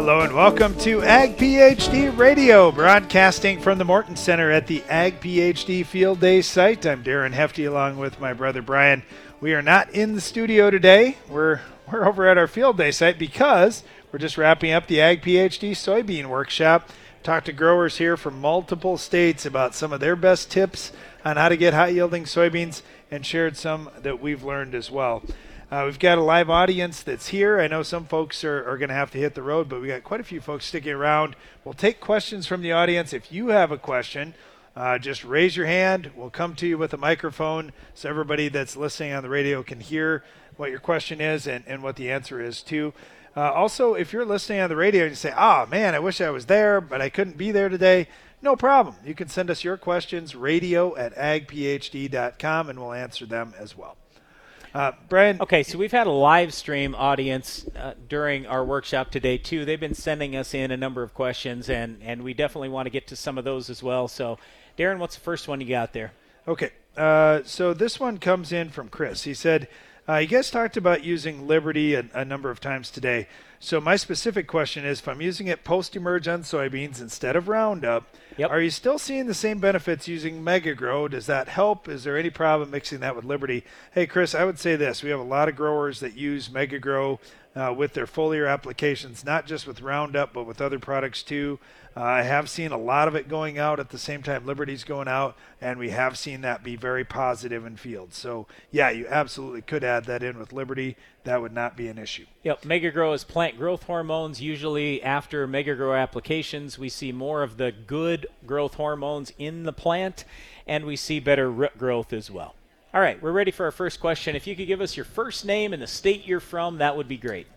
Hello and welcome to Ag PhD Radio, broadcasting from the Morton Center at the Ag PhD Field Day site. I'm Darren Hefty along with my brother Brian. We are not in the studio today. We're we're over at our field day site because we're just wrapping up the Ag PhD soybean workshop. Talked to growers here from multiple states about some of their best tips on how to get high yielding soybeans and shared some that we've learned as well. Uh, we've got a live audience that's here. I know some folks are, are going to have to hit the road, but we got quite a few folks sticking around. We'll take questions from the audience. If you have a question, uh, just raise your hand. We'll come to you with a microphone so everybody that's listening on the radio can hear what your question is and, and what the answer is, too. Uh, also, if you're listening on the radio and you say, oh man, I wish I was there, but I couldn't be there today, no problem. You can send us your questions, radio at agphd.com, and we'll answer them as well. Uh, Brian. Okay, so we've had a live stream audience uh, during our workshop today too. They've been sending us in a number of questions, and and we definitely want to get to some of those as well. So, Darren, what's the first one you got there? Okay, uh, so this one comes in from Chris. He said, uh, "You guys talked about using Liberty a, a number of times today. So my specific question is, if I'm using it post-emerge on soybeans instead of Roundup, yep. are you still seeing the same benefits using Mega Grow? Does that help? Is there any problem mixing that with Liberty? Hey, Chris, I would say this: we have a lot of growers that use MegaGrow uh, with their foliar applications, not just with Roundup, but with other products too. Uh, I have seen a lot of it going out at the same time Liberty's going out, and we have seen that be very positive in fields. So, yeah, you absolutely could add that in with Liberty. That would not be an issue. Yep, MegaGrow is plant growth hormones. Usually, after MegaGrow applications, we see more of the good growth hormones in the plant, and we see better root growth as well. All right, we're ready for our first question. If you could give us your first name and the state you're from, that would be great.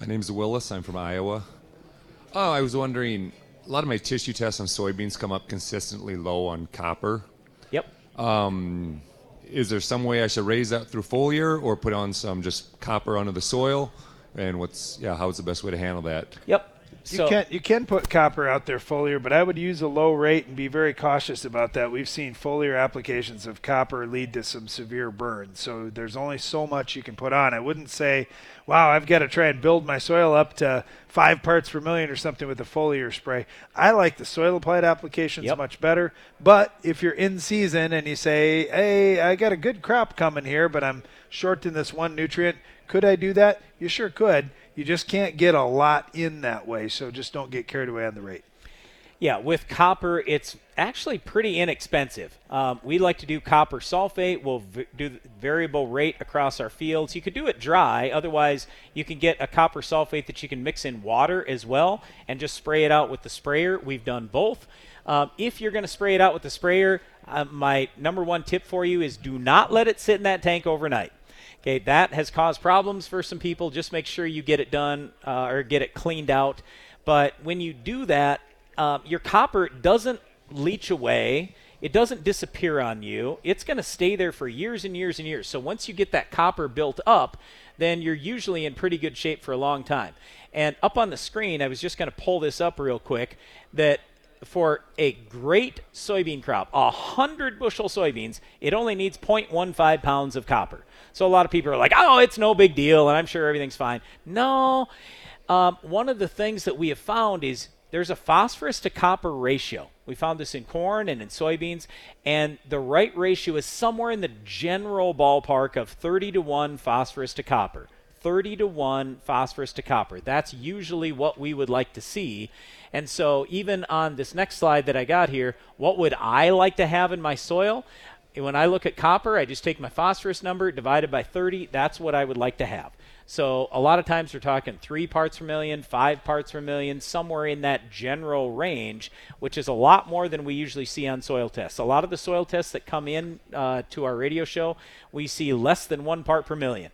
My name's Willis. I'm from Iowa. Oh, I was wondering, a lot of my tissue tests on soybeans come up consistently low on copper. Yep. Um, is there some way I should raise that through foliar or put on some just copper under the soil? And what's yeah, how's the best way to handle that? Yep. So, you can you can put copper out there foliar, but I would use a low rate and be very cautious about that. We've seen foliar applications of copper lead to some severe burns, so there's only so much you can put on. I wouldn't say, "Wow, I've got to try and build my soil up to five parts per million or something with a foliar spray." I like the soil applied applications yep. much better. But if you're in season and you say, "Hey, I got a good crop coming here, but I'm short in this one nutrient," could I do that? You sure could you just can't get a lot in that way, so just don't get carried away on the rate. Yeah, with copper, it's actually pretty inexpensive. Um, we like to do copper sulfate. We'll v- do variable rate across our fields. You could do it dry. Otherwise, you can get a copper sulfate that you can mix in water as well and just spray it out with the sprayer. We've done both. Um, if you're going to spray it out with the sprayer, uh, my number one tip for you is do not let it sit in that tank overnight. Okay, that has caused problems for some people. Just make sure you get it done uh, or get it cleaned out. But when you do that, uh, your copper doesn't leach away. It doesn't disappear on you. It's going to stay there for years and years and years. So once you get that copper built up, then you're usually in pretty good shape for a long time. And up on the screen, I was just going to pull this up real quick that for a great soybean crop, a 100 bushel soybeans, it only needs 0.15 pounds of copper. So a lot of people are like, oh, it's no big deal, and I'm sure everything's fine. No. Um, one of the things that we have found is there's a phosphorus to copper ratio. We found this in corn and in soybeans, and the right ratio is somewhere in the general ballpark of 30 to 1 phosphorus to copper. 30 to 1 phosphorus to copper. That's usually what we would like to see. And so, even on this next slide that I got here, what would I like to have in my soil? When I look at copper, I just take my phosphorus number divided by 30. That's what I would like to have. So, a lot of times we're talking three parts per million, five parts per million, somewhere in that general range, which is a lot more than we usually see on soil tests. A lot of the soil tests that come in uh, to our radio show, we see less than one part per million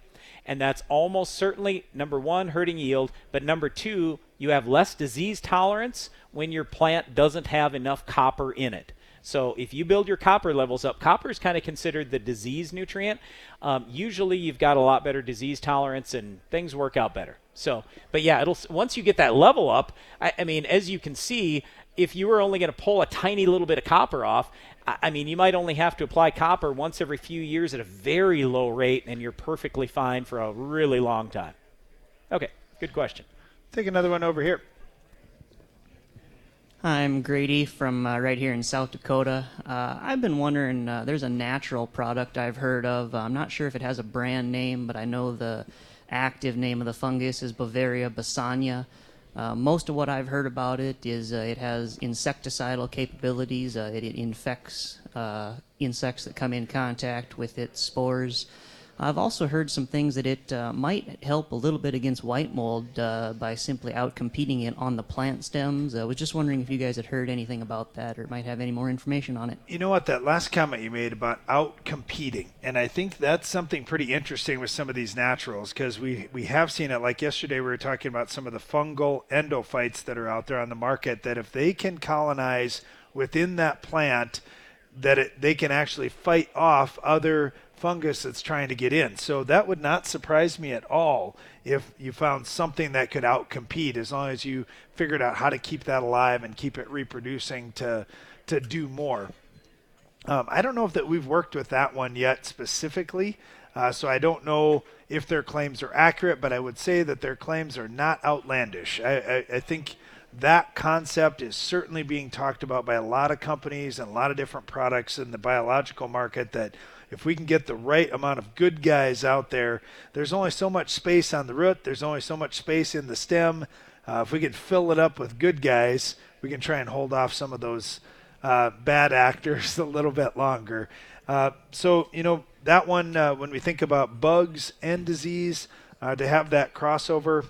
and that's almost certainly number one, hurting yield, but number two, you have less disease tolerance when your plant doesn't have enough copper in it. So if you build your copper levels up, copper is kind of considered the disease nutrient. Um, usually, you've got a lot better disease tolerance, and things work out better. So, but yeah, it'll once you get that level up. I, I mean, as you can see, if you were only going to pull a tiny little bit of copper off, I mean, you might only have to apply copper once every few years at a very low rate, and you're perfectly fine for a really long time. Okay, good question. Take another one over here. I'm Grady from uh, right here in South Dakota. Uh, I've been wondering, uh, there's a natural product I've heard of. I'm not sure if it has a brand name, but I know the active name of the fungus is Beauveria bassiana. Uh, most of what I've heard about it is uh, it has insecticidal capabilities. Uh, it, it, infects insects that come in contact with its spores. I've also heard some things that it uh, might help a little bit against white mold uh, by simply outcompeting it on the plant stems. I was just wondering if you guys had heard anything about that or might have any more information on it. You know what, that last comment you made about outcompeting, and I think that's something pretty interesting with some of these naturals because we, we have seen it. Like yesterday, we were talking about some of the fungal endophytes that are out there on the market that if they can colonize within that plant, that it, they can actually fight off other fungus that's trying to get in. So that would not surprise me at all if you found something that could outcompete as long as you figured out how to keep that alive and keep it reproducing to to do more. Um, I don't know if that we've worked with that one yet specifically, uh, so I don't know if their claims are accurate, but I would say that their claims are not outlandish. I, I, I think that concept is certainly being talked about by a lot of companies and a lot of different products in the biological market that if we can get the right amount of good guys out there, there's only so much space on the root, there's only so much space in the stem. Uh, if we can fill it up with good guys, we can try and hold off some of those uh, bad actors a little bit longer. Uh, so, you know, that one, uh, when we think about bugs and disease, uh, to have that crossover,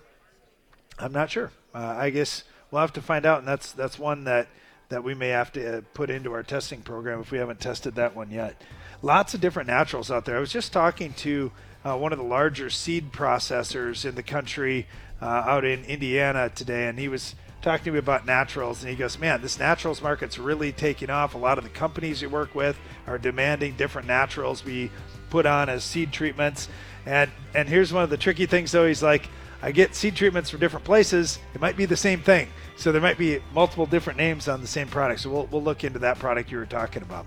I'm not sure. Uh, I guess we'll have to find out, and that's that's one that that we may have to put into our testing program if we haven't tested that one yet lots of different naturals out there. I was just talking to uh, one of the larger seed processors in the country uh, out in Indiana today, and he was talking to me about naturals. And he goes, Man, this naturals market's really taking off. A lot of the companies you work with are demanding different naturals be put on as seed treatments. And, and here's one of the tricky things, though. He's like, I get seed treatments from different places. It might be the same thing. So there might be multiple different names on the same product. So we'll, we'll look into that product you were talking about.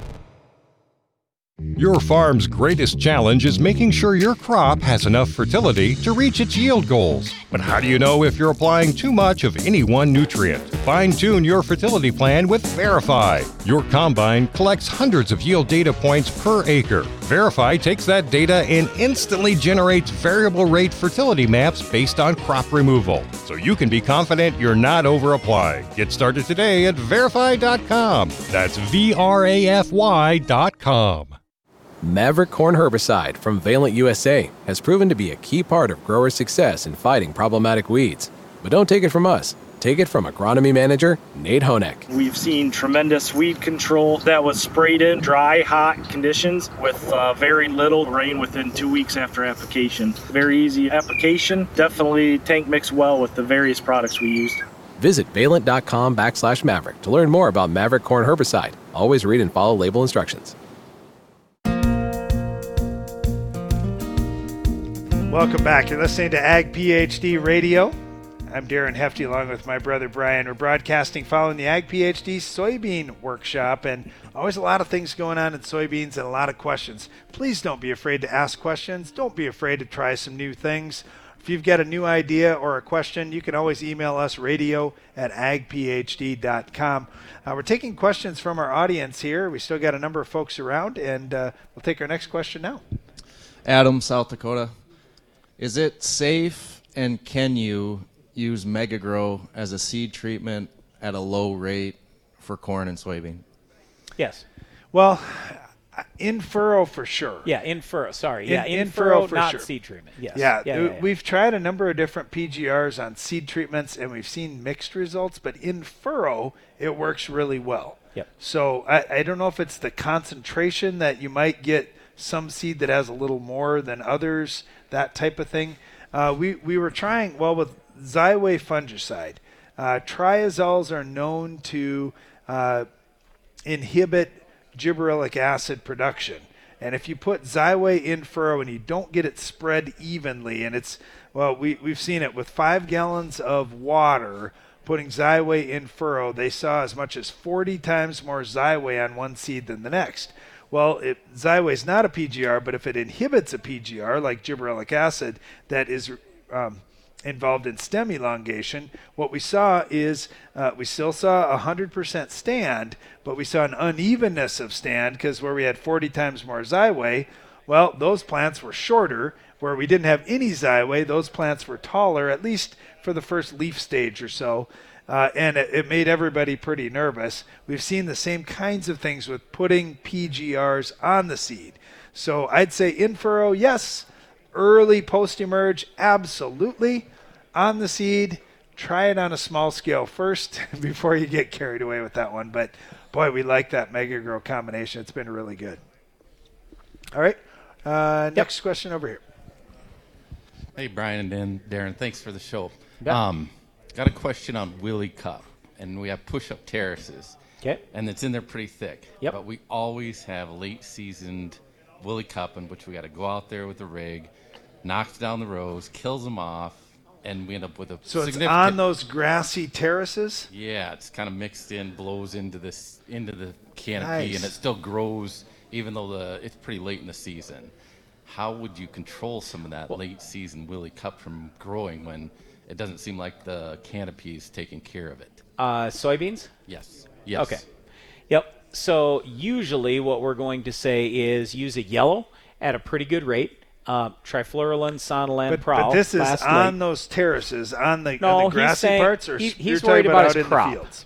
Your farm's greatest challenge is making sure your crop has enough fertility to reach its yield goals. But how do you know if you're applying too much of any one nutrient? Fine tune your fertility plan with Vrafy. Your combine collects hundreds of yield data points per acre. Vrafy takes that data and instantly generates variable rate fertility maps based on crop removal. So you can be confident you're not over applying. Get started today at vrafy.com. That's V R A F Y.com. Maverick Corn Herbicide from Valent USA has proven to be a key part of growers' success in fighting problematic weeds. But don't take it from us. Take it from agronomy manager Nate Honeck. We've seen tremendous weed control that was sprayed in dry, hot conditions with uh, very little rain within two weeks after application. Very easy application. Definitely tank mix well with the various products we used. Visit valent.com backslash maverick to learn more about Maverick Corn Herbicide. Always read and follow label instructions. Welcome back. You're listening to Ag PhD Radio. I'm Darren Hefty along with my brother Brian. We're broadcasting following the Ag PhD soybean workshop, and always a lot of things going on in soybeans and a lot of questions. Please don't be afraid to ask questions. Don't be afraid to try some new things. If you've got a new idea or a question, you can always email us radio at agphd.com. Uh, we're taking questions from our audience here. We still got a number of folks around, and uh, we'll take our next question now. Adam, South Dakota. Is it safe and can you use Mega Grow as a seed treatment at a low rate for corn and soybean? Yes. Well, in furrow for sure. Yeah, in furrow. Sorry. In- yeah, in, in furrow, furrow for not sure. seed treatment. Yes. Yeah, yeah, yeah, yeah. we've tried a number of different PGRs on seed treatments, and we've seen mixed results. But in furrow, it works really well. Yep. So I, I don't know if it's the concentration that you might get some seed that has a little more than others, that type of thing. Uh, we we were trying well with Xyway fungicide. Uh, triazoles are known to uh, inhibit gibberellic acid production. And if you put Xyway in furrow and you don't get it spread evenly, and it's, well, we, we've seen it with five gallons of water, putting Xyway in furrow, they saw as much as 40 times more Xyway on one seed than the next. Well, it, Xyway is not a PGR, but if it inhibits a PGR, like gibberellic acid, that is um, involved in stem elongation, what we saw is uh, we still saw 100% stand, but we saw an unevenness of stand because where we had 40 times more Xyway, well, those plants were shorter. Where we didn't have any Xyway, those plants were taller, at least for the first leaf stage or so. Uh, and it, it made everybody pretty nervous. We've seen the same kinds of things with putting PGRs on the seed. So I'd say in furrow, yes. Early post emerge, absolutely. On the seed, try it on a small scale first before you get carried away with that one. But boy, we like that Mega Grow combination. It's been really good. All right. Uh, next question over here. Hey, Brian and Dan, Darren, thanks for the show. Yeah. Um, got a question on Woolly Cup, and we have push-up terraces. Okay. And it's in there pretty thick. Yep. But we always have late seasoned Woolly Cup in which we got to go out there with the rig, knocks down the rows, kills them off, and we end up with a So it's significant. on those grassy terraces. Yeah, it's kind of mixed in, blows into this into the canopy, Nice. and it still grows even though the it's pretty late in the season. How would you control some of that late season Woolly Cup from growing when it doesn't seem like the canopy is taking care of it? Uh, soybeans? Yes. Yes. Okay. Yep. So usually what we're going to say is use a yellow at a pretty good rate. Uh, trifluralin, sonalan, But, prowl. but this is last on late. those terraces, on the, No, on the he's grassy saying- parts, or he- he's you're worried talking about out his in crop. the fields.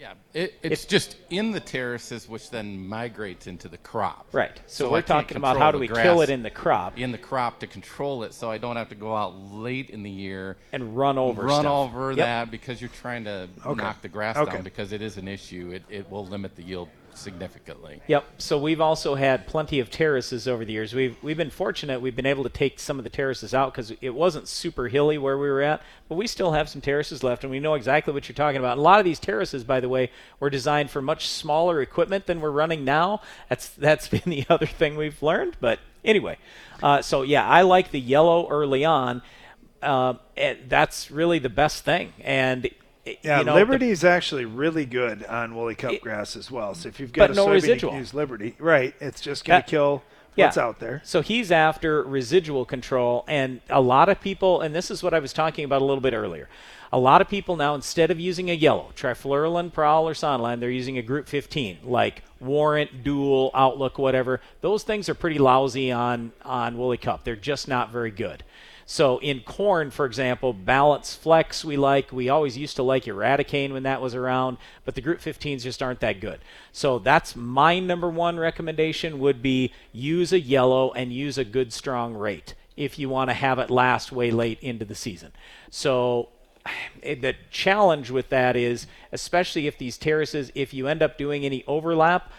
Yeah, it, it's just in the terraces, which then migrates into the crop. Right. So I we're talking about how do we kill it in the crop. In the crop to control it, so I don't have to go out late in the year And run over run stuff. over Yep. that because you're trying to Okay. knock the grass Okay. down because it is an issue. It, it will limit the yield significantly. Yep. So we've also had plenty of terraces over the years. We've we've been fortunate. We've been able to take some of the terraces out because it wasn't super hilly where we were at, but we still have some terraces left, and we know exactly what you're talking about. And a lot of these terraces, by the way, were designed for much smaller equipment than we're running now. That's that's been the other thing we've learned. But anyway, uh, so yeah, I like the yellow early on. Uh, and that's really the best thing. And Yeah, you know, Liberty is actually really good on woolly cup grass as well. So if you've got a no soybean, residual. you can use Liberty. Right. It's just going to kill Yeah. what's out there. So he's after residual control, and a lot of people, and this is what I was talking about a little bit earlier. A lot of people now, instead of using a yellow, trifluralin, prowl, or Sonalan, they're using a group 15, like Warrant, Dual, Outlook, whatever. Those things are pretty lousy on on Woolly Cup. They're just not very good. So in corn, for example, Balance Flex we like. We always used to like Eradicane when that was around, but the Group 15s just aren't that good. So that's my number one recommendation would be use a yellow and use a good strong rate if you want to have it last way late into the season. So Eh, the challenge with that is, especially if these terraces, if you end up doing any overlap,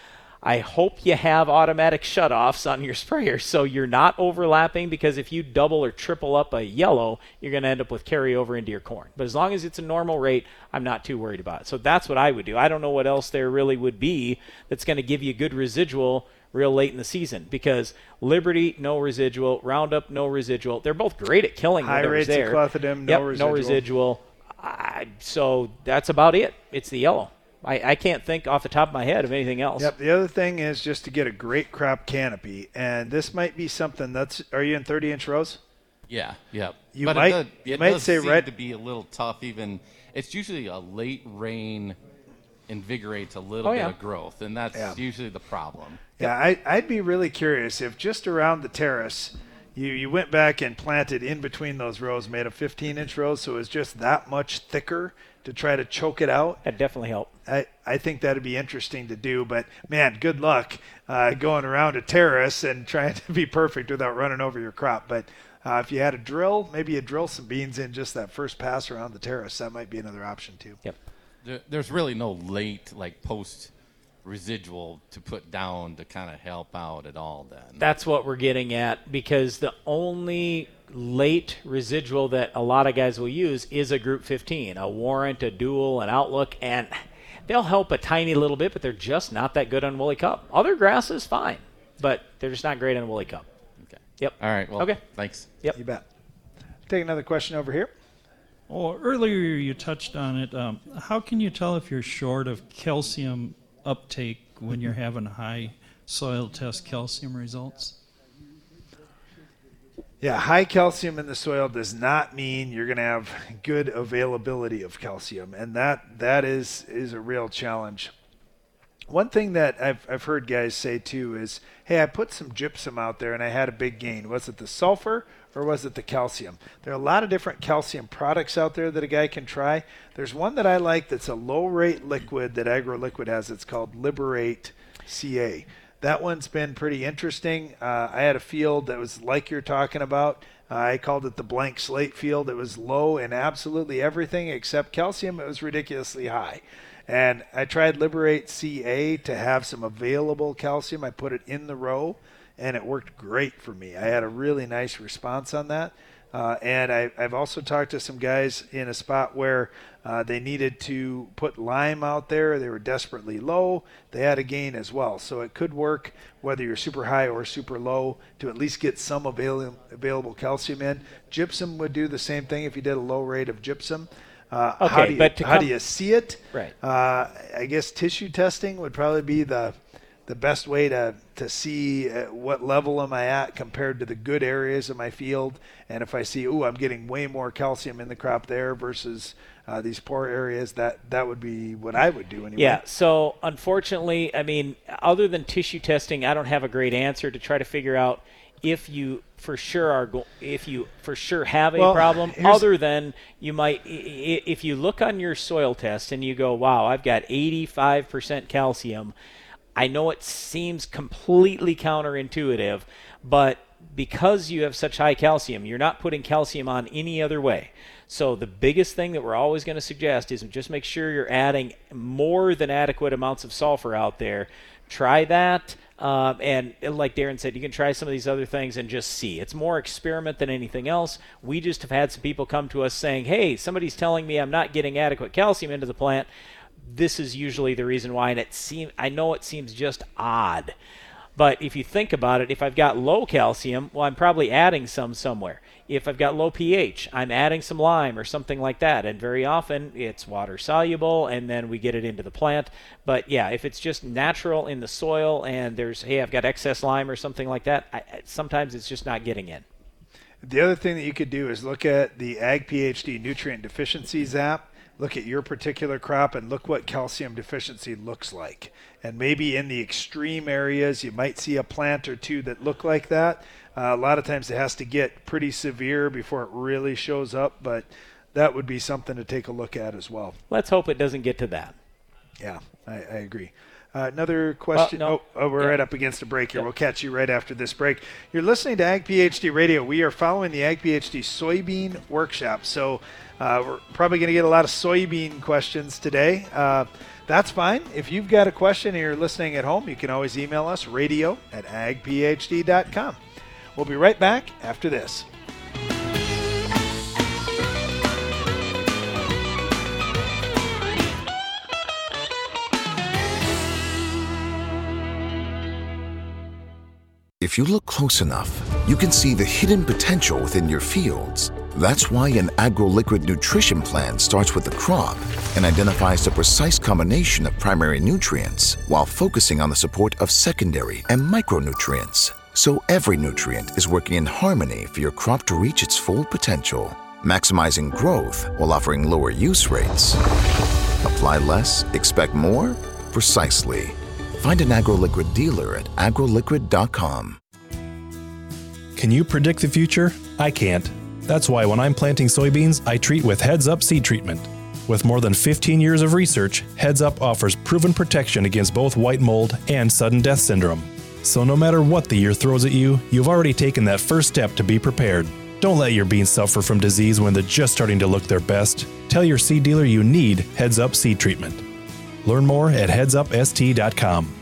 I hope you have automatic shutoffs on your sprayer so you're not overlapping because if you double or triple up a yellow, you're going to end up with carryover into your corn. But as long as it's a normal rate, I'm not too worried about it. So that's what I would do. I don't know what else there really would be that's going to give you good residual real late in the season because Liberty, no residual, Roundup, no residual. They're both great at killing High whatever's rates of there. clethodim, no Yep, residual. No residual. I, so that's about it. It's the yellow. I, I can't think off the top of my head of anything else. Yep. The other thing is just to get a great crop canopy, and this might be something that's. Are you in 30 inch rows? Yeah, yeah. You but might- it does, you it might does say seem red- to be a little tough. Even it's usually a late rain invigorates a little Oh, bit of growth, and that's Yeah. usually the problem. Yeah, I, I'd be really curious if just around the terrace you, you went back and planted in between those rows, made a 15 inch row, so it was just that much thicker to try to choke it out. That definitely helped. I, I think that'd be interesting to do, but man, good luck uh, going around a terrace and trying to be perfect without running over your crop. But uh, if you had a drill, maybe you drill some beans in just that first pass around the terrace. That might be another option too. Yep. There, there's really no late like post residual to put down to kind of help out at all. Then That's what we're getting at because the only late residual that a lot of guys will use is a Group 15, a Warrant, a Dual, an Outlook, and they'll help a tiny little bit, but they're just not that good on Woolly Cup. Other grasses, fine, but they're just not great on Woolly Cup. Okay. Yep. All right. Well, okay. Thanks. Yep. You bet. Take another question over here. Oh, earlier you touched on it. Um, how can you tell if you're short of calcium uptake when you're having high soil test calcium results? Yeah, high calcium in the soil does not mean you're going to have good availability of calcium, and that that is is a real challenge. One thing that I've I've heard guys say too is, "Hey, I put some gypsum out there and I had a big gain. Was it the sulfur or was it the calcium?" There are a lot of different calcium products out there that a guy can try. There's one that I like that's a low rate liquid that AgroLiquid has. It's called Liberate CA that one's been pretty interesting. Uh, I had a field that was like you're talking about. Uh, I called it the blank slate field. It was low in absolutely everything except calcium. It was ridiculously high. And I tried Liberate CA to have some available calcium. I put it in the row, and it worked great for me. I had a really nice response on that. Uh, and I, have also talked to some guys in a spot where uh, they needed to put lime out there. They were desperately low. They had a gain as well. So it could work whether you're super high or super low to at least get some avail- available calcium in. Gypsum would do the same thing if you did a low rate of gypsum. Uh, okay, how do you, but how come, do you see it? Right. Uh, I guess tissue testing would probably be the the best way to to see uh, what level am I at compared to the good areas of my field, and if I see, oh, I'm getting way more calcium in the crop there versus uh, these poor areas, that that would be what I would do anyway. Yeah. So unfortunately, I mean, other than tissue testing, I don't have a great answer to try to figure out if you for sure are go- if you for sure have a Well, problem other than you might if you look on your soil test and you go wow i've got 85% calcium i know it seems completely counterintuitive but because you have such high calcium you're not putting calcium on any other way so the biggest thing that we're always going to suggest is just make sure you're adding more than adequate amounts of sulfur out there try that um, and like Darren said, you can try some of these other things and just see. It's more experiment than anything else. We just have had some people come to us saying, hey, somebody's telling me I'm not getting adequate calcium into the plant. This is usually the reason why. And it seem, I know it seems just odd. But if you think about it, if I've got low calcium, well, I'm probably adding some somewhere. If I've got low pH, I'm adding some lime or something like that. And very often it's water soluble and then we get it into the plant. But yeah, if it's just natural in the soil and there's, hey, I've got excess lime or something like that, I, sometimes it's just not getting in. The other thing that you could do is look at the Ag PhD Nutrient Deficiencies app. Look at your particular crop and look what calcium deficiency looks like. And maybe in the extreme areas, you might see a plant or two that look like that. Uh, a lot of times it has to get pretty severe before it really shows up, but that would be something to take a look at as well. Let's hope it doesn't get to that. Yeah, I, I agree. Uh, another question. no. oh, oh, we're Yeah. right up against a break here. We'll catch you right after this break. You're listening to Ag PhD Radio. We are following the Ag PhD soybean workshop. So uh, we're probably going to get a lot of soybean questions today. Uh, that's fine. If you've got a question and you're listening at home, you can always email us radio at agphd.com. We'll be right back after this. If you look close enough, you can see the hidden potential within your fields. That's why an AgroLiquid nutrition plan starts with the crop and identifies the precise combination of primary nutrients while focusing on the support of secondary and micronutrients. So every nutrient is working in harmony for your crop to reach its full potential, maximizing growth while offering lower use rates. Apply less, expect more? Precisely. Find an AgroLiquid dealer at agroliquid.com. Can you predict the future? I can't. That's why when I'm planting soybeans, I treat with Heads Up seed treatment. With more than 15 years of research, Heads Up offers proven protection against both white mold and sudden death syndrome. So no matter what the year throws at you, you've already taken that first step to be prepared. Don't let your beans suffer from disease when they're just starting to look their best. Tell your seed dealer you need Heads Up seed treatment. Learn more at headsupst.com.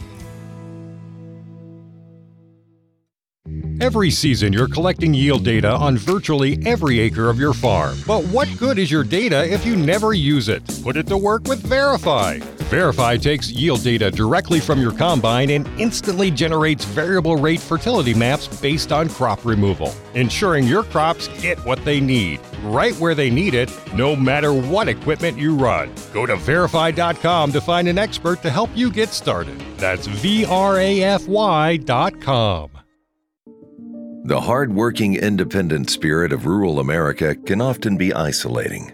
Every season, you're collecting yield data on virtually every acre of your farm. But what good is your data if you never use it? Put it to work with Vrafy. Vrafy takes yield data directly from your combine and instantly generates variable rate fertility maps based on crop removal, ensuring your crops get what they need, right where they need it, no matter what equipment you run. Go to vrafy.com to find an expert to help you get started. That's V R A F Y.com. The hard-working, independent spirit of rural America can often be isolating.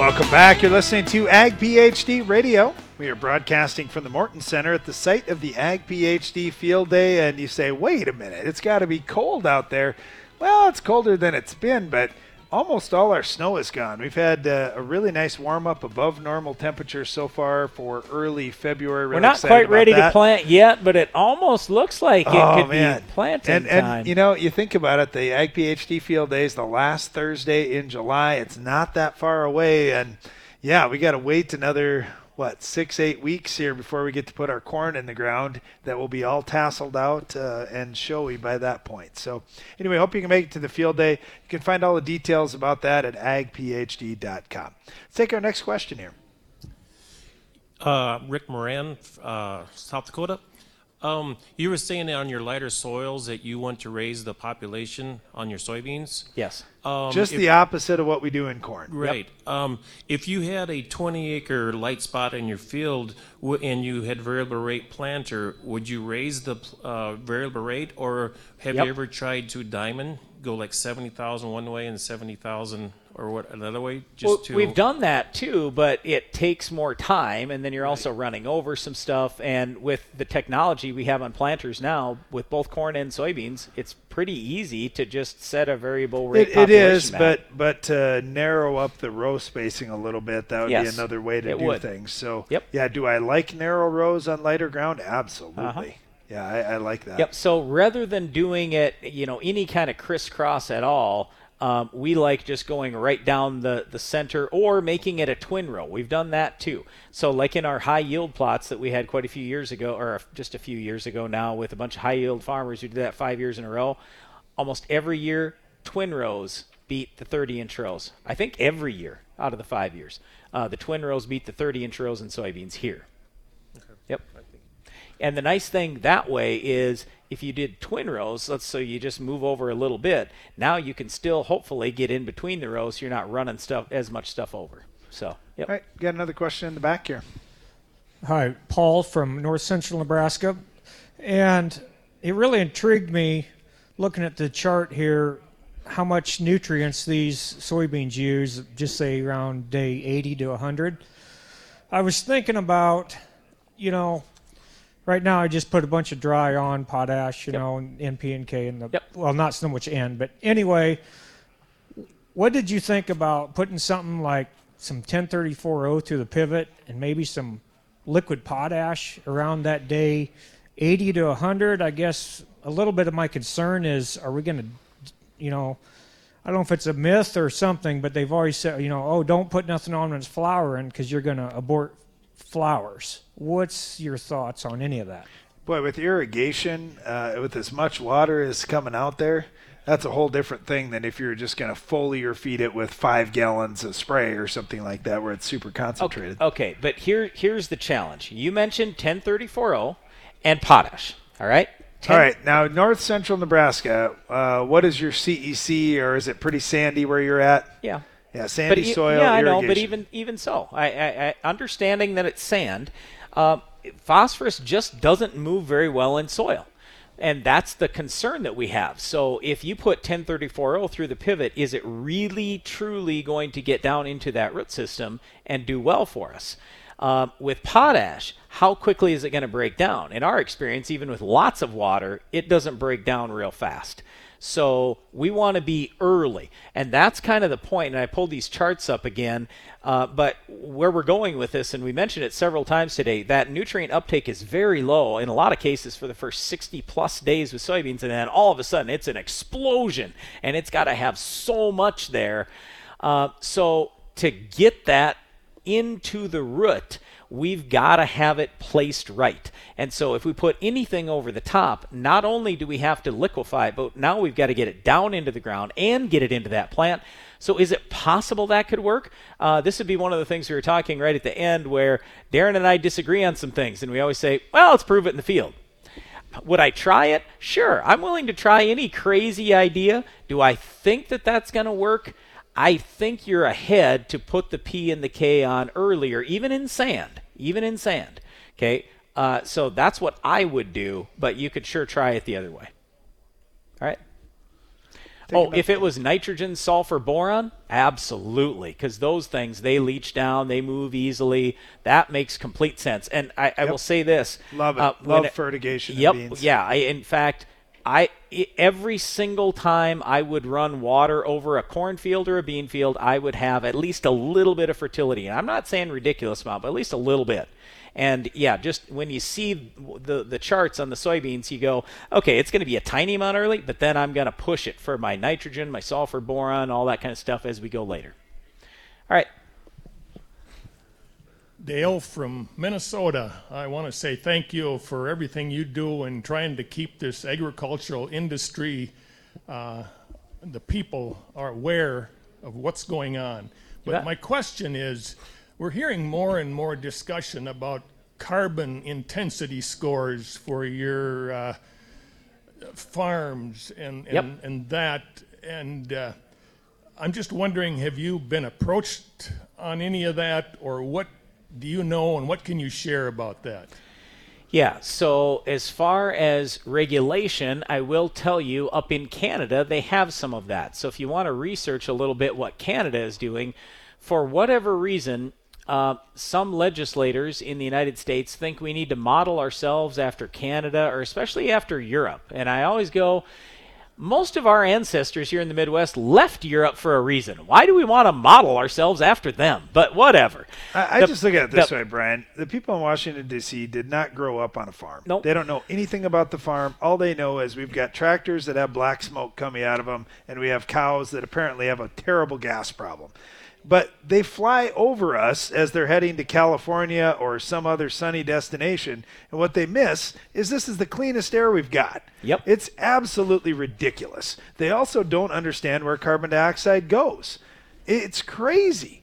Welcome back. You're listening to Ag PhD Radio. We are broadcasting from the Morton Center at the site of the Ag PhD Field Day. And you say, wait a minute, it's got to be cold out there. Well, it's colder than it's been, but almost all our snow is gone. We've had uh, a really nice warm up above normal temperatures so far for early February. Really We're not quite ready that. to plant yet, but it almost looks like it Oh, could man. be planting and, time. and you know, you think about it, the Ag PhD Field Day is the last Thursday in July. It's not that far away, and yeah, we got to wait another what six, eight weeks here before we get to put our corn in the ground. That will be all tasseled out uh, and showy by that point. So anyway, hope you can make it to the field day. You can find all the details about that at agphd.com. Let's take our next question here. Uh, Rick Moran, uh, South Dakota. Um, you were saying on your lighter soils that you want to raise the population on your soybeans. Yes. Um, Just if- the opposite of what we do in corn. Yep. Right. Um, if you had a 20 acre light spot in your field w- and you had variable rate planter, would you raise the uh, variable rate or have Yep. you ever tried to diamond, go like 70,000 one way and 70,000 or what another way? Just Well, to we've done that too, but it takes more time, and then you're also running over some stuff. And with the technology we have on planters now, with both corn and soybeans, it's pretty easy to just set a variable rate. It, it is, map. but but to narrow up the row spacing a little bit, that would be another way to do would. things. So, Yep. yeah, do I like narrow rows on lighter ground? Absolutely. Uh-huh. Yeah, I, I like that. Yep. So rather than doing it, you know, any kind of crisscross at all, um, we like just going right down the, the center or making it a twin row. We've done that too. So like in our high yield plots that we had quite a few years ago, or just a few years ago now, with a bunch of high yield farmers who did that five years in a row, almost every year twin rows beat the 30 inch rows. I think every year out of the five years, uh, the twin rows beat the 30 inch rows in soybeans here. Yep. And the nice thing that way is if you did twin rows, let's say you just move over a little bit, now you can still hopefully get in between the rows so you're not running stuff as much stuff over. So, yep. All right, got another question in the back here. Hi, Paul from North Central Nebraska. And it really intrigued me looking at the chart here how much nutrients these soybeans use, just say around day 80 to 100. I was thinking about, you know, right now I just put a bunch of dry on potash, you know, and NP and K and the well, not so much N, but anyway, what did you think about putting something like some 1034O through the pivot and maybe some liquid potash around that day 80 to 100? I guess a little bit of my concern is are we going to, you know, I don't know if it's a myth or something, but they've always said, you know, oh, don't put nothing on when it's flowering because you're going to abort flowers. What's your thoughts on any of that? Boy, with irrigation, uh, with as much water as coming out there, that's a whole different thing than if you're just going to foliar feed it with five gallons of spray or something like that, where it's super concentrated. Okay, but here here's the challenge. You mentioned 1034O and potash. All right. 10 All right, now north central Nebraska, uh, what is your CEC, or is it pretty sandy where you're at? Yeah. Yeah, sandy but soil. Yeah, I know, but even even so, I, I, I understanding that it's sand, uh, phosphorus just doesn't move very well in soil. And that's the concern that we have. So if you put 1034O through the pivot, is it really truly going to get down into that root system and do well for us? Uh, with potash, how quickly is it going to break down? In our experience, even with lots of water, it doesn't break down real fast. So we want to be early. And that's kind of the point. And I pulled these charts up again. Uh, but where we're going with this, and we mentioned it several times today, that nutrient uptake is very low in a lot of cases for the first 60 plus days with soybeans. And then all of a sudden it's an explosion and it's got to have so much there. Uh, so to get that into the root, we've got to have it placed right. And so if we put anything over the top, not only do we have to liquefy it, but now we've got to get it down into the ground and get it into that plant. So is it possible that could work? Uh, this would be one of the things we were talking right at the end where Darren and I disagree on some things. And we always say, well, let's prove it in the field. Would I try it? Sure. I'm willing to try any crazy idea. Do I think that that's going to work? I think you're ahead to put the P and the K on earlier, even in sand, even in sand. Okay, uh, so that's what I would do, but you could sure try it the other way. All right. oh, if it was nitrogen, sulfur, boron, absolutely, because those things they leach down, they move easily. That makes complete sense. And I, I Yep. will say this: Love it. uh, Love fertigation Yep. beans. Yeah. I, in fact, I every single time I would run water over a cornfield or a bean field, I would have at least a little bit of fertility. And I'm not saying ridiculous amount, but at least a little bit. And yeah, just when you see the the charts on the soybeans, you go, okay, it's going to be a tiny amount early, but then I'm going to push it for my nitrogen, my sulfur, boron, all that kind of stuff as we go later. All right. Dale from Minnesota, I want to say thank you for everything you do in trying to keep this agricultural industry, uh, the people are aware of what's going on. But Yeah. my question is we're hearing more and more discussion about carbon intensity scores for your uh, farms and, and, Yep. and that. And uh, I'm just wondering, have you been approached on any of that, or what do you know, and what can you share about that? Yeah, so as far as regulation, I will tell you up in Canada, they have some of that. So if you want to research a little bit what Canada is doing, for whatever reason, uh, some legislators in the United States think we need to model ourselves after Canada or especially after Europe. And I always go, most of our ancestors here in the Midwest left Europe for a reason. Why do we want to model ourselves after them? But whatever. I, I The- just look at it this the- way, Brian. The people in Washington D.C. did not grow up on a farm. Nope. They don't know anything about the farm. All they know is we've got tractors that have black smoke coming out of them, and we have cows that apparently have a terrible gas problem. But they fly over us as they're heading to California or some other sunny destination, and what they miss is this is the cleanest air we've got. Yep. It's absolutely ridiculous. They also don't understand where carbon dioxide goes. It's crazy.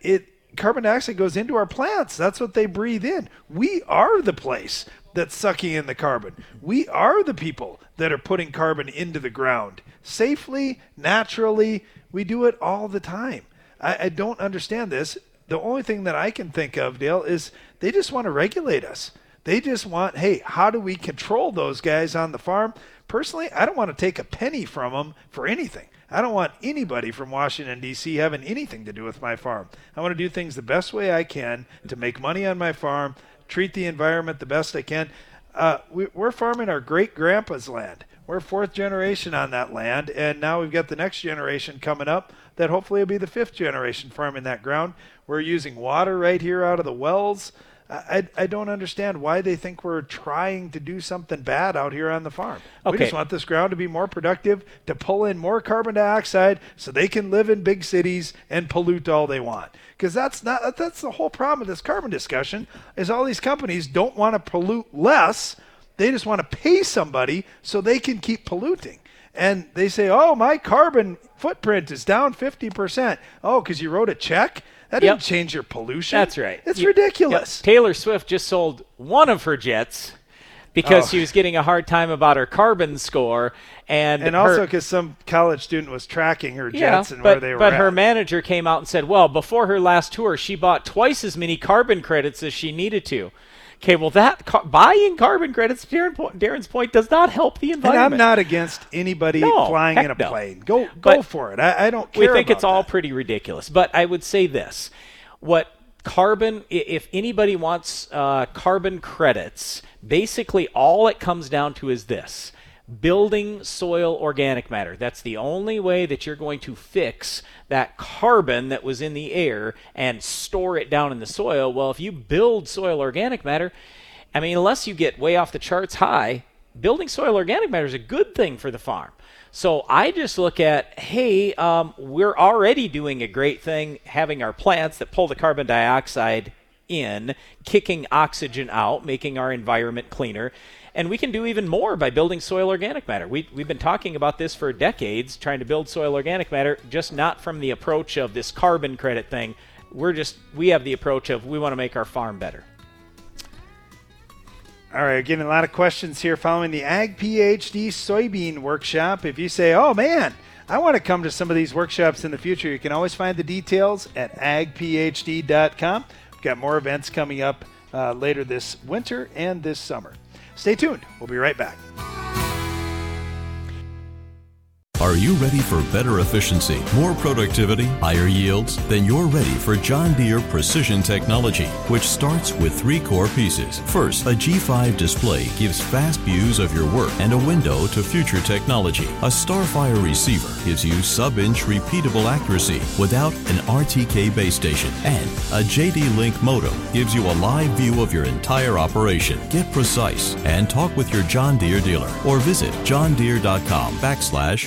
It carbon dioxide goes into our plants. That's what they breathe in. We are the place that's sucking in the carbon. We are the people that are putting carbon into the ground safely, naturally. We do it all the time. I, I don't understand this. The only thing that I can think of, Dale, is they just want to regulate us. They just want, hey, how do we control those guys on the farm? Personally, I don't want to take a penny from them for anything. I don't want anybody from Washington, D.C. having anything to do with my farm. I want to do things the best way I can to make money on my farm, treat the environment the best I can. Uh, we, we're farming our great grandpa's land. We're fourth generation on that land, and now we've got the next generation coming up that hopefully will be the fifth generation farming that ground. We're using water right here out of the wells. I, I don't understand why they think we're trying to do something bad out here on the farm. We just want this ground to be more productive, to pull in more carbon dioxide so they can live in big cities and pollute all they want. Because that's not that's the whole problem with this carbon discussion is all these companies don't want to pollute less. They just want to pay somebody so they can keep polluting. And they say, "Oh, my carbon footprint is down 50%." Oh, cuz you wrote a check? That Yep. didn't change your pollution. That's right. It's You- ridiculous. Yep. Taylor Swift just sold one of her jets because Oh. she was getting a hard time about her carbon score, and And her- also because some college student was tracking her yeah, jets and but, where they were but at. her manager came out and said, "Well, before her last tour, she bought twice as many carbon credits as she needed to." Okay, well, that ca- buying carbon credits, Darren Darren's point, does not help the environment. and. I'm not against anybody No, flying in a no. plane. Go go But for it. I, I don't care. we think it's all pretty ridiculous. But I would say this: what carbon? If anybody wants uh, carbon credits, basically all it comes down to is this. Building soil organic matter. That's the only way that you're going to fix that carbon that was in the air and store it down in the soil. Well, if you build soil organic matter, I mean, unless you get way off the charts high, building soil organic matter is a good thing for the farm. So I just look at, hey, um, we're already doing a great thing having our plants that pull the carbon dioxide in, kicking oxygen out, making our environment cleaner. And we can do even more by building soil organic matter. We, we've been talking about this for decades, trying to build soil organic matter, just not from the approach of this carbon credit thing. We're just, we have the approach of we want to make our farm better. All right, getting a lot of questions here following the Ag PhD soybean workshop. If you say, "Oh man, I want to come to some of these workshops in the future," you can always find the details at agphd.com. We've got more events coming up uh, later this winter and this summer. Stay tuned. We'll be right back. Are you ready for better efficiency, more productivity, higher yields? Then you're ready for John Deere Precision Technology, which starts with three core pieces. First, a G5 display gives fast views of your work and a window to future technology. A Starfire receiver gives you sub-inch repeatable accuracy without an RTK base station. And a JD Link modem gives you a live view of your entire operation. Get precise and talk with your John Deere dealer or visit johndeere.com backslash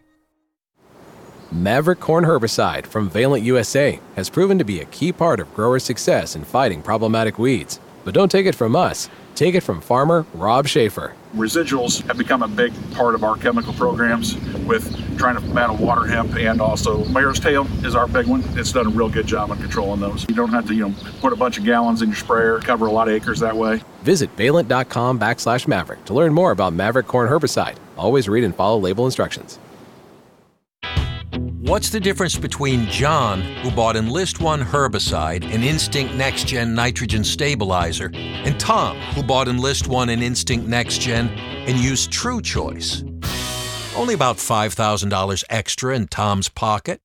Maverick Corn Herbicide from Valent USA has proven to be a key part of growers' success in fighting problematic weeds. But don't take it from us, take it from farmer Rob Schaefer. Residuals have become a big part of our chemical programs with trying to battle water hemp and also mare's tail is our big one. It's done a real good job on controlling those. You don't have to, you know, put a bunch of gallons in your sprayer, cover a lot of acres that way. Visit valent.com backslash maverick to learn more about Maverick Corn Herbicide. Always read and follow label instructions. What's the difference between John, who bought Enlist One herbicide and Instinct Next Gen nitrogen stabilizer, and Tom, who bought Enlist One and Instinct Next Gen and used True Choice? Only about $5,000 extra in Tom's pocket.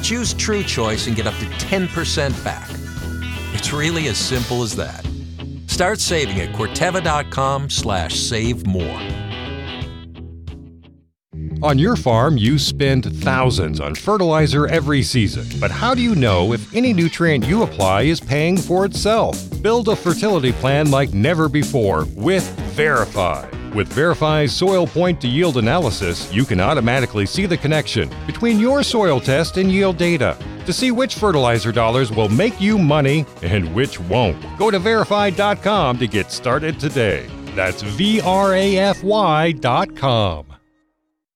Choose True Choice and get up to 10% back. It's really as simple as that. Start saving at Corteva.com slash save more. On your farm, you spend thousands on fertilizer every season. But how do you know if any nutrient you apply is paying for itself? Build a fertility plan like never before with Vrafy. With Vrafy's soil point to yield analysis, you can automatically see the connection between your soil test and yield data to see which fertilizer dollars will make you money and which won't. Go to vrafy.com to get started today. That's V R A F Y.com.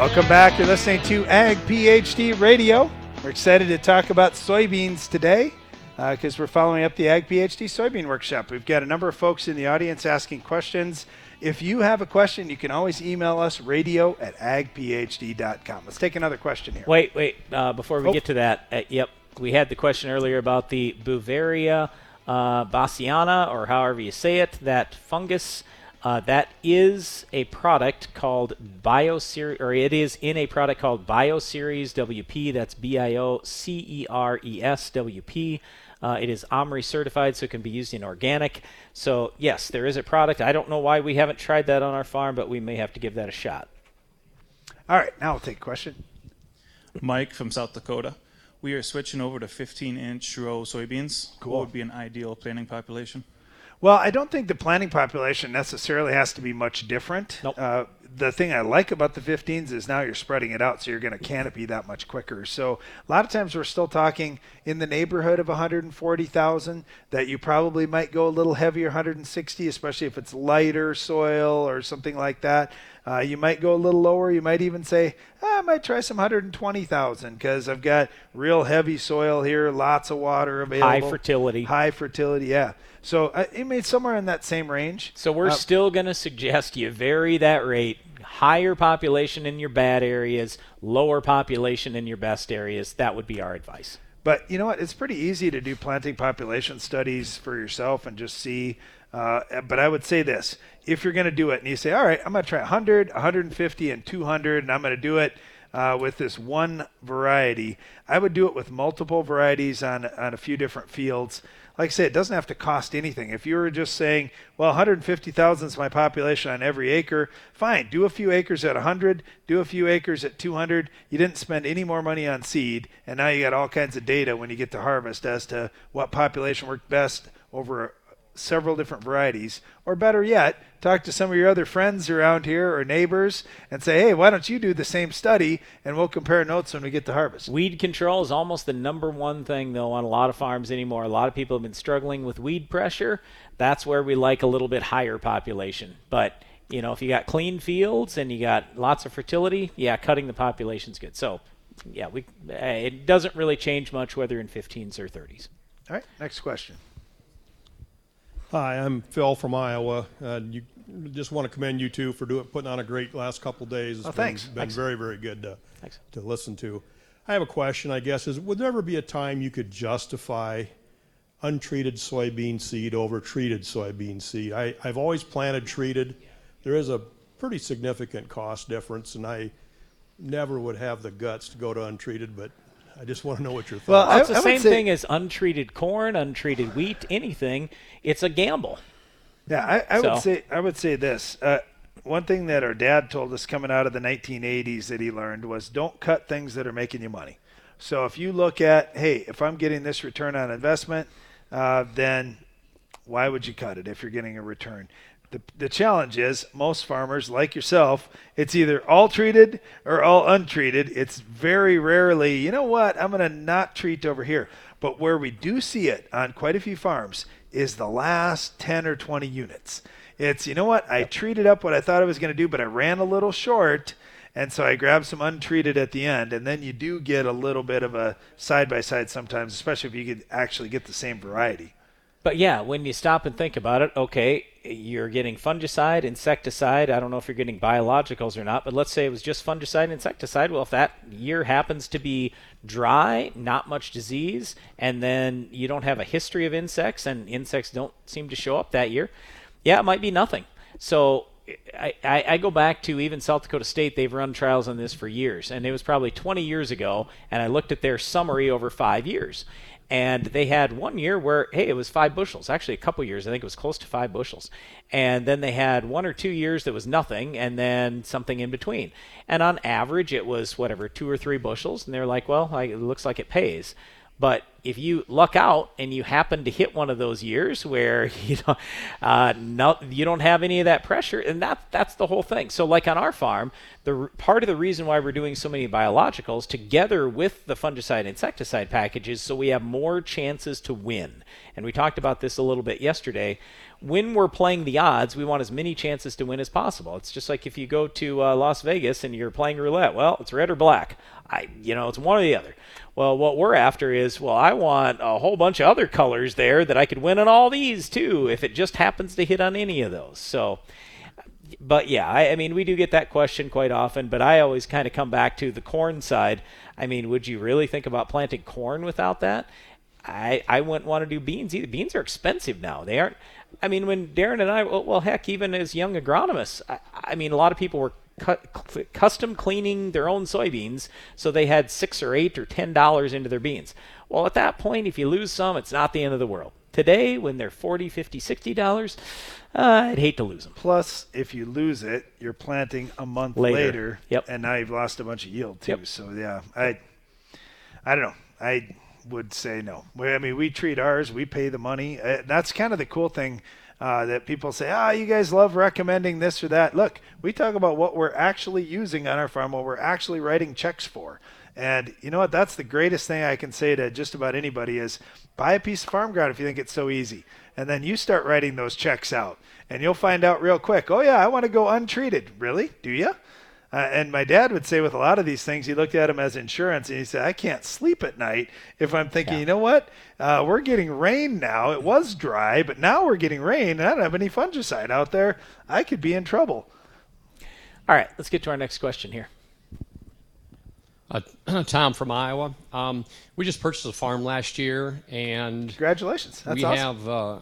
Welcome back. You're listening to Ag PhD Radio. We're excited to talk about soybeans today because uh, we're following up the Ag PhD Soybean Workshop. We've got a number of folks in the audience asking questions. If you have a question, you can always email us radio at agphd.com. Let's take another question here. Wait, wait. Uh, before we Oh. get to that, uh, yep, we had the question earlier about the Beauveria uh, bassiana, or however you say it, that fungus. Uh, that is a product called BioCeres, or it is in a product called BioCeres WP. That's B I O C E R E S W P. Uh, it is OMRI certified, so it can be used in organic. So, yes, there is a product. I don't know why we haven't tried that on our farm, but we may have to give that a shot. All right, now we'll take a question. Mike from South Dakota. We are switching over to 15 inch row soybeans. Cool. What would be an ideal planting population? Well, I don't think the planting population necessarily has to be much different. Uh, the thing I like about the 15s is now you're spreading it out, so you're going to canopy that much quicker. So a lot of times we're still talking in the neighborhood of 140,000. That you probably might go a little heavier, 160, especially if it's lighter soil or something like that. Uh, you might go a little lower. You might even say, ah, I might try some 120,000 because I've got real heavy soil here, lots of water available, High fertility. high fertility. Yeah. So uh, it made somewhere in that same range. So we're Uh, still going to suggest you vary that rate. Higher population in your bad areas, lower population in your best areas. That would be our advice. But you know what? It's pretty easy to do planting population studies for yourself and just see. Uh, but I would say this: if you're going to do it, and you say, "All right, I'm going to try 100, 150, and 200, and I'm going to do it uh, with this one variety," I would do it with multiple varieties on on a few different fields. Like I say, it doesn't have to cost anything. If you were just saying, "Well, 150,000 is my population on every acre," fine. Do a few acres at 100, do a few acres at 200. You didn't spend any more money on seed, and now you got all kinds of data when you get to harvest as to what population worked best over several different varieties. Or better yet, talk to some of your other friends around here or neighbors and say, hey, why don't you do the same study and we'll compare notes when we get to harvest. Weed control is almost the number one thing, though, on a lot of farms anymore. A lot of people have been struggling with weed pressure. That's where we like a little bit higher population. But, you know, if you got clean fields and you got lots of fertility, yeah, cutting the population's good. So, yeah, we uh, it doesn't really change much whether in 15s or 30s. All right, next question. Hi, I'm Phil from Iowa. Uh, you just want to commend you two for doing putting on a great last couple days. It's Oh, been, thanks. Been Thanks. very, very good to Thanks. to listen to. I have a question. I guess is would there ever be a time you could justify untreated soybean seed over treated soybean seed? I, I've always planted treated. There is a pretty significant cost difference, and I never would have the guts to go to untreated. But I just want to know what your thoughts. Well, it's the same thing as untreated corn, untreated wheat, anything. It's a gamble. Yeah, I, I So- would say I would say this. Uh, one thing that our dad told us coming out of the 1980s that he learned was don't cut things that are making you money. So if you look at, hey, if I'm getting this return on investment, uh, then why would you cut it if you're getting a return? The, the challenge is most farmers, like yourself, it's either all treated or all untreated. It's very rarely, you know what, I'm going to not treat over here. But where we do see it on quite a few farms is the last 10 or 20 units. It's, you know what, I treated up what I thought I was going to do, but I ran a little short. And so I grabbed some untreated at the end, and then you do get a little bit of a side by side sometimes, especially if you could actually get the same variety. But yeah, when you stop and think about it, okay, you're getting fungicide, insecticide. I don't know if you're getting biologicals or not, but let's say it was just fungicide insecticide. Well, if that year happens to be dry, not much disease, and then you don't have a history of insects and insects don't seem to show up that year, yeah, it might be nothing. So I, I, I go back to even South Dakota State. They've run trials on this for years, and it was probably 20 years ago. And I looked at their summary over five years, And they had one year where, hey, it was five bushels. Actually, a couple years, I think it was close to five bushels. And then they had one or two years that was nothing, and then something in between. And on average, it was whatever, two or three bushels. And they're like, well, it looks like it pays. But if you luck out and you happen to hit one of those years where you know, uh, you don't have any of that pressure, and that that's the whole thing. So, like on our farm, the part of the reason why we're doing so many biologicals together with the fungicide insecticide packages, so we have more chances to win. And we talked about this a little bit yesterday. When we're playing the odds, we want as many chances to win as possible. It's just like if you go to uh, Las Vegas and you're playing roulette. Well, it's red or black. I, you know, it's one or the other. Well, what we're after is, well, I want a whole bunch of other colors there that I could win on all these too, if it just happens to hit on any of those. So, but yeah, I, I mean, we do get that question quite often, but I always kind of come back to the corn side. I mean, would you really think about planting corn without that? I, I wouldn't want to do beans either. Beans are expensive now. They aren't. I mean, when Darren and I, well, heck, even as young agronomists, I, I mean, a lot of people were cu- custom cleaning their own soybeans so they had six or eight or ten dollars into their beans. Well, at that point, if you lose some, it's not the end of the world. Today, when they're 40 50 60 dollars, uh, I'd hate to lose them. Plus, if you lose it, you're planting a month Later. later, Yep. and now you've lost a bunch of yield too. Yep. So yeah, I, I don't know. I would say no. I mean, we treat ours. We pay the money. Uh, that's kind of the cool thing. Uh, that people say, ah, you guys love recommending this or that. Look, we talk about what we're actually using on our farm, what we're actually writing checks for. And you know what? That's the greatest thing I can say to just about anybody is buy a piece of farm ground if you think it's so easy. And then you start writing those checks out. And you'll find out real quick, oh, yeah, I want to go untreated. Really? Do you? Uh, and my dad would say with a lot of these things, he looked at them as insurance, and he said, "I can't sleep at night if I'm thinking, you know what? Uh, we're getting rain now. It was dry, but now we're getting rain, and I don't have any fungicide out there. I could be in trouble." All right, let's get to our next question here. Uh, Tom from Iowa. Um, we just purchased a farm last year, and congratulations! That's we awesome. have uh,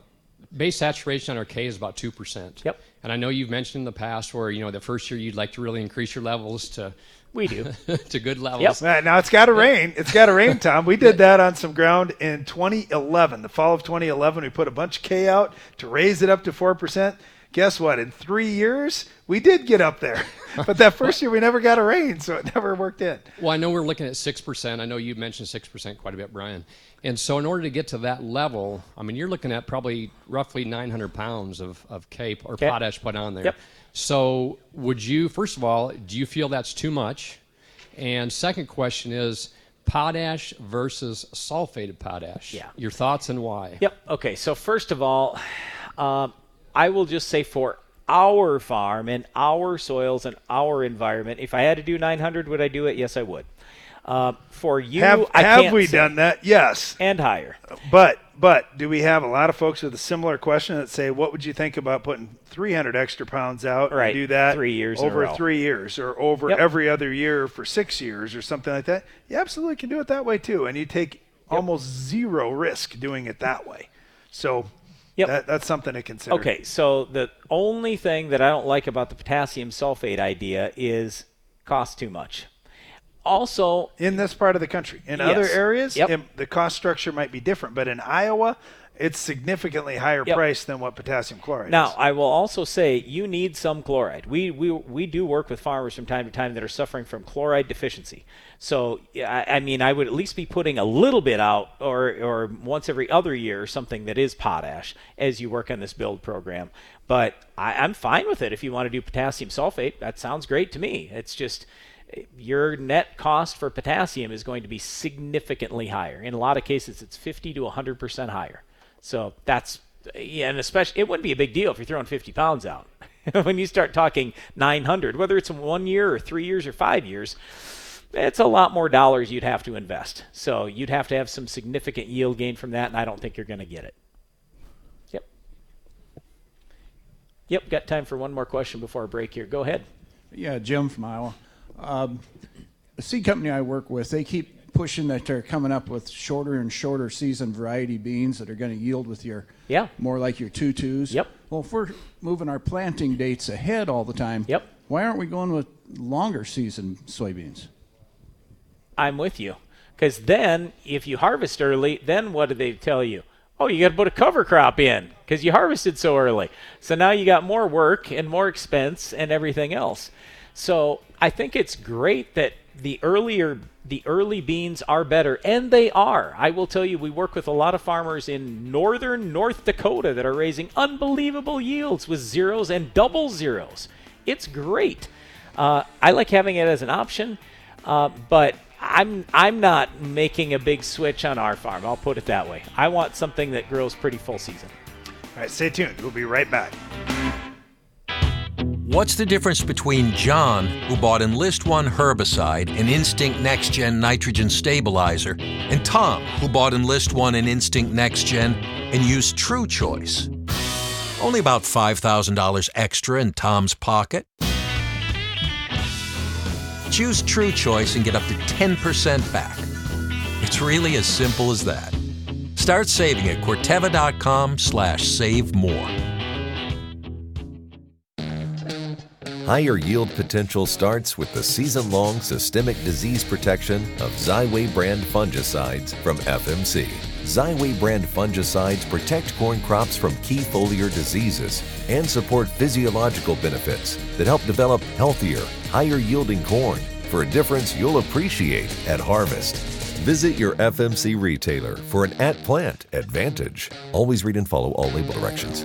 base saturation on our K is about two percent. Yep. And I know you've mentioned in the past where you know the first year you'd like to really increase your levels to we do to good levels. Right, now it's got to rain. It's got to rain, Tom. We did that on some ground in 2011, the fall of 2011. We put a bunch of K out to raise it up to four percent. Guess what? In three years, we did get up there, but that first year we never got a rain, so it never worked in. Well, I know we're looking at six percent. I know you mentioned six percent quite a bit, Brian. And so, in order to get to that level, I mean, you're looking at probably roughly 900 pounds of, of cape or Okay. potash put on there. Yep. So, would you, first of all, do you feel that's too much? And second question is potash versus sulfated potash. Yeah. Your thoughts and why? Yep. Okay. So first of all, um, I will just say for our farm and our soils and our environment, if I had to do 900, would I do it? Yes, I would. Uh, for you, have have we say. done that? Yes. And higher. But but do we have a lot of folks with a similar question that say, what would you think about putting 300 extra pounds out Right. and do that Three years over three years or over Yep. every other year for six years or something like that? You absolutely can do it that way too, and you take almost zero risk doing it that way. So that, that's something to consider. Okay, so the only thing that I don't like about the potassium sulfate idea is cost too much. Also, in this part of the country, in Yes. other areas, Yep. the cost structure might be different, but in Iowa, it's significantly higher Yep. price than what potassium chloride Now, is. I will also say you need some chloride. We, we, we do work with farmers from time to time that are suffering from chloride deficiency. So, I, I mean, I would at least be putting a little bit out or, or once every other year something that is potash as you work on this build program. But I, I'm fine with it if you want to do potassium sulfate. That sounds great to me. It's just your net cost for potassium is going to be significantly higher. In a lot of cases, it's 50 to 100% higher. So that's yeah, and especially it wouldn't be a big deal if you're throwing 50 pounds out. when you start talking 900, whether it's in one year or three years or five years, it's a lot more dollars you'd have to invest. So you'd have to have some significant yield gain from that, and I don't think you're going to get it. Yep. Yep. Got time for one more question before our break here. Go ahead. Yeah, Jim from Iowa. Um, the seed company I work with, they keep pushing that they're coming up with shorter and shorter season variety beans that are going to yield with your yeah more like your two twos. Yep. Well, if we're moving our planting dates ahead all the time, yep. Why aren't we going with longer season soybeans? I'm with you. Because then, if you harvest early, then what do they tell you? Oh, you got to put a cover crop in because you harvested so early. So now you got more work and more expense and everything else. So I think it's great that the earlier the early beans are better, and they are. I will tell you, we work with a lot of farmers in northern North Dakota that are raising unbelievable yields with zeros and double zeros. It's great. Uh, I like having it as an option, uh, but I'm I'm not making a big switch on our farm. I'll put it that way. I want something that grows pretty full season. All right, stay tuned. We'll be right back. What's the difference between John, who bought Enlist One herbicide and Instinct Next Gen nitrogen stabilizer, and Tom, who bought Enlist One and Instinct Next Gen and used True Choice? Only about $5,000 extra in Tom's pocket. Choose True Choice and get up to 10% back. It's really as simple as that. Start saving at Corteva.com slash save more. Higher yield potential starts with the season long systemic disease protection of Xyway brand fungicides from FMC. Xyway brand fungicides protect corn crops from key foliar diseases and support physiological benefits that help develop healthier, higher yielding corn for a difference you'll appreciate at harvest. Visit your FMC retailer for an at plant advantage. Always read and follow all label directions.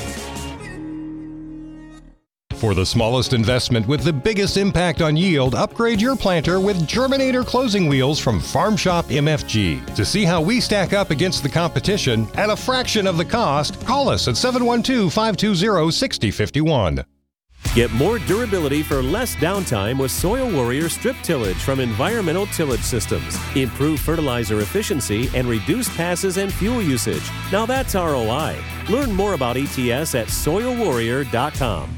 For the smallest investment with the biggest impact on yield, upgrade your planter with Germinator closing wheels from Farm Shop MFG. To see how we stack up against the competition at a fraction of the cost, call us at 712 520 6051. Get more durability for less downtime with Soil Warrior strip tillage from Environmental Tillage Systems. Improve fertilizer efficiency and reduce passes and fuel usage. Now that's ROI. Learn more about ETS at soilwarrior.com.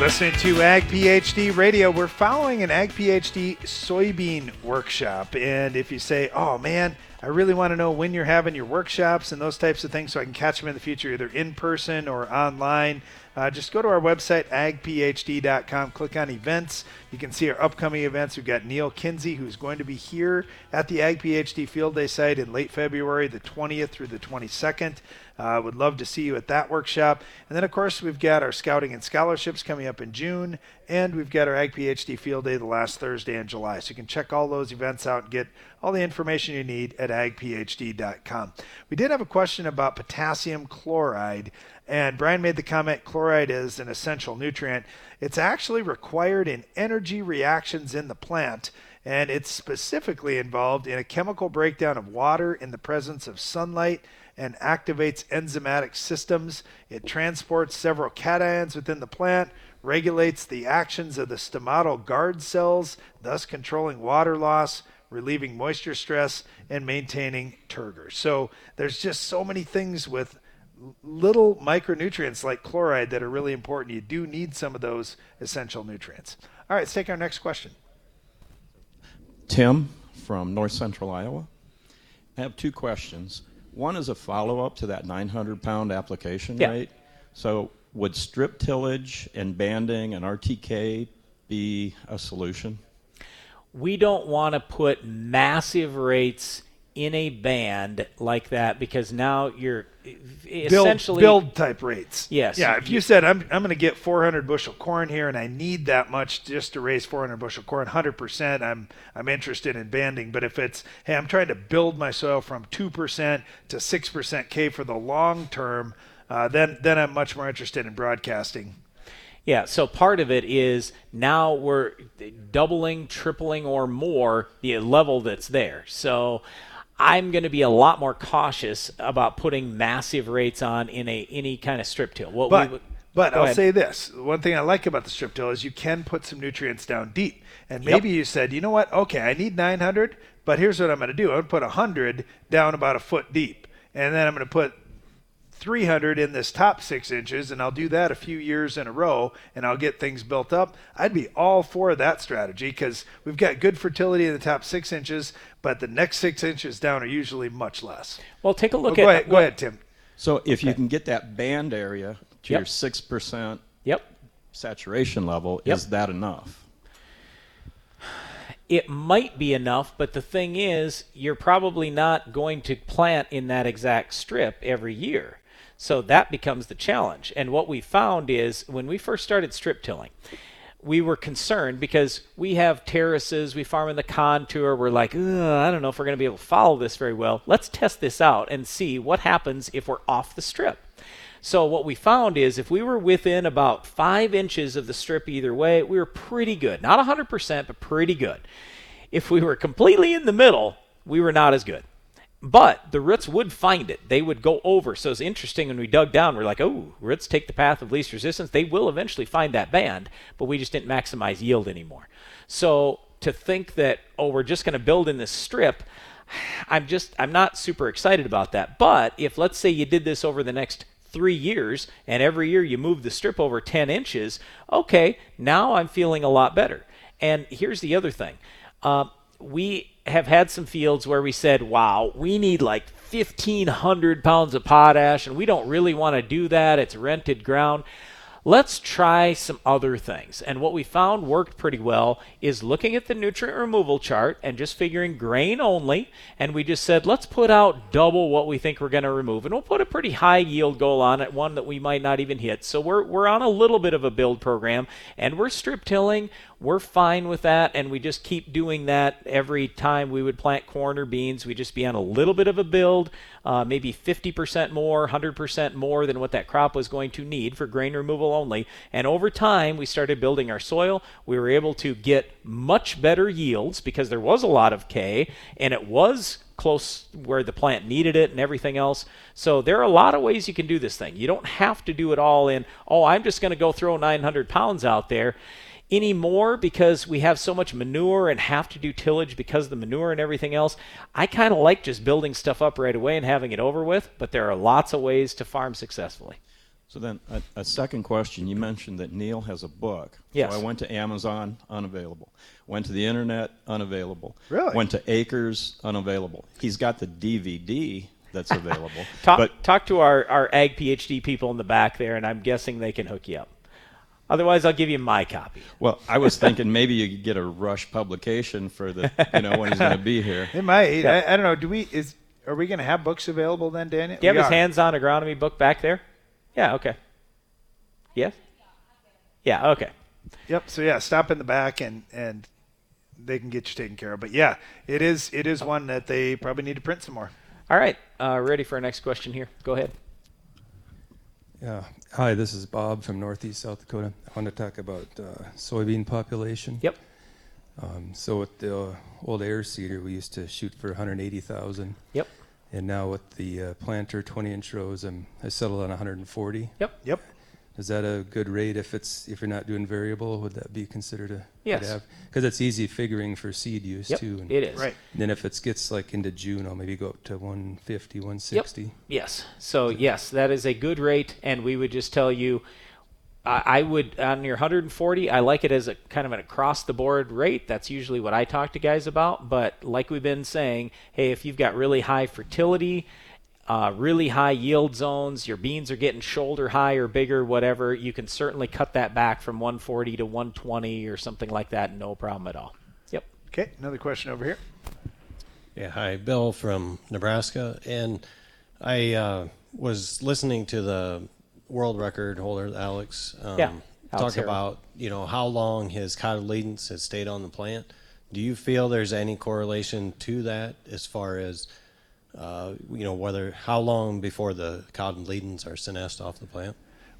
Listening to Ag PhD Radio. We're following an Ag PhD soybean workshop. And if you say, oh man, I really want to know when you're having your workshops and those types of things so I can catch them in the future, either in person or online, uh, just go to our website, agphd.com, click on events. You can see our upcoming events. We've got Neal Kinsey, who's going to be here at the Ag PhD Field Day site in late February, the 20th through the 22nd. Uh, would love to see you at that workshop. And then, of course, we've got our scouting and scholarships coming up in June, and we've got our Ag PhD Field Day the last Thursday in July. So you can check all those events out and get all the information you need at agphd.com. We did have a question about potassium chloride, and Brian made the comment chloride is an essential nutrient. It's actually required in energy reactions in the plant and it's specifically involved in a chemical breakdown of water in the presence of sunlight and activates enzymatic systems. It transports several cations within the plant, regulates the actions of the stomatal guard cells, thus controlling water loss, relieving moisture stress, and maintaining turgor. So there's just so many things with little micronutrients like chloride that are really important. You do need some of those essential nutrients. All right, let's take our next question. Tim from North Central Iowa. I have two questions. One is a follow up to that 900 pound application Yeah. rate. So, would strip tillage and banding and RTK be a solution? we don't want to put massive rates in a band like that because now you're build, essentially build type rates. Yes. Yeah. If you said I'm I'm going to get 400 bushel corn here and I need that much just to raise 400 bushel corn, 100 percent, I'm I'm interested in banding. But if it's hey, I'm trying to build my soil from two percent to six percent K for the long term, uh, then then I'm much more interested in broadcasting. Yeah, so part of it is now we're doubling, tripling, or more the level that's there. So I'm going to be a lot more cautious about putting massive rates on in a any kind of strip till. What we But would- but I'll ahead. say this: one thing I like about the strip till is you can put some nutrients down deep. And Yep. maybe you said, you know what? Okay, I need 900, but here's what I'm going to do: I'm going to put 100 down about a foot deep, and then I'm going to put 300 in this top six inches, and I'll do that a few years in a row, and I'll get things built up. I'd be all for that strategy because we've got good fertility in the top six inches, but the next six inches down are usually much less. Well, take a look Oh, at go ahead, go what- ahead, Tim. So, if you can get that band area to Yep. your 6% yep. saturation level, Yep. is that enough? it might be enough, but the thing is, you're probably not going to plant in that exact strip every year. So that becomes the challenge. And what we found is when we first started strip tilling, we were concerned because we have terraces, we farm in the contour. We're like, I don't know if we're going to be able to follow this very well. Let's test this out and see what happens if we're off the strip. So what we found is if we were within about five inches of the strip either way, we were pretty good. Not 100%, but pretty good. If we were completely in the middle, we were not as good. But the roots would find it. They would go over. So it's interesting when we dug down, we're like, oh, roots take the path of least resistance. They will eventually find that band, but we just didn't maximize yield anymore. So to think that, oh, we're just going to build in this strip, I'm just, I'm not super excited about that. But if let's say you did this over the next three years and every year you move the strip over 10 inches, okay, now I'm feeling a lot better. And here's the other thing. Uh, we have had some fields where we said, wow, we need like 1,500 pounds of potash, and we don't really want to do that. It's rented ground. Let's try some other things. And what we found worked pretty well is looking at the nutrient removal chart and just figuring grain only. And we just said, let's put out double what we think we're going to remove. And we'll put a pretty high yield goal on it, one that we might not even hit. So we're, we're on a little bit of a build program and we're strip tilling. We're fine with that. And we just keep doing that every time we would plant corn or beans. We just be on a little bit of a build, uh, maybe 50% more, 100% more than what that crop was going to need for grain removal only. And over time, we started building our soil. We were able to get much better yields because there was a lot of K and it was close where the plant needed it and everything else. So there are a lot of ways you can do this thing. You don't have to do it all in, oh, I'm just going to go throw 900 pounds out there anymore because we have so much manure and have to do tillage because of the manure and everything else. I kind of like just building stuff up right away and having it over with, but there are lots of ways to farm successfully. So then, a, a second question. You mentioned that Neal has a book. Yes. So I went to Amazon, unavailable. Went to the internet, unavailable. Really? Went to Acres, unavailable. He's got the DVD that's available. Talk, but talk to our, our ag PhD people in the back there, and I'm guessing they can hook you up. Otherwise, I'll give you my copy. well, I was thinking maybe you could get a rush publication for the, you know, when he's going to be here. It might. Yeah. I, I don't know. Do we? Is are we going to have books available then, Daniel? Do you have We his are. hands-on agronomy book back there? Yeah. Okay. Yes. Yeah. Okay. Yep. So yeah, stop in the back and and they can get you taken care of. But yeah, it is it is one that they probably need to print some more. All right. Uh, ready for our next question here? Go ahead. Yeah. Hi, this is Bob from Northeast South Dakota. I want to talk about uh, soybean population. Yep. Um, so with the uh, old air seeder, we used to shoot for 180,000. Yep. And now with the uh, planter 20 inch rows, I'm, I settled on 140. Yep. Yep. Is that a good rate if it's if you're not doing variable? Would that be considered a Yes. Because it's easy figuring for seed use Yep, too. And it is. Right. Then if it gets like into June, I'll maybe go up to 150, 160. Yep. Yes. So yes, that is a good rate, and we would just tell you. I I would on your 140. I like it as a kind of an across the board rate. That's usually what I talk to guys about. But like we've been saying, hey, if you've got really high fertility, uh, really high yield zones, your beans are getting shoulder high or bigger, whatever, you can certainly cut that back from 140 to 120 or something like that, no problem at all. Yep. Okay, another question over here. Yeah, hi, Bill from Nebraska, and I uh, was listening to the world record holder, Alex, um, Yeah, Alex talk Harrell. about you know how long his cotyledons has stayed on the plant. Do you feel there's any correlation to that as far as uh, you know whether how long before the cotyledons are senesced off the plant?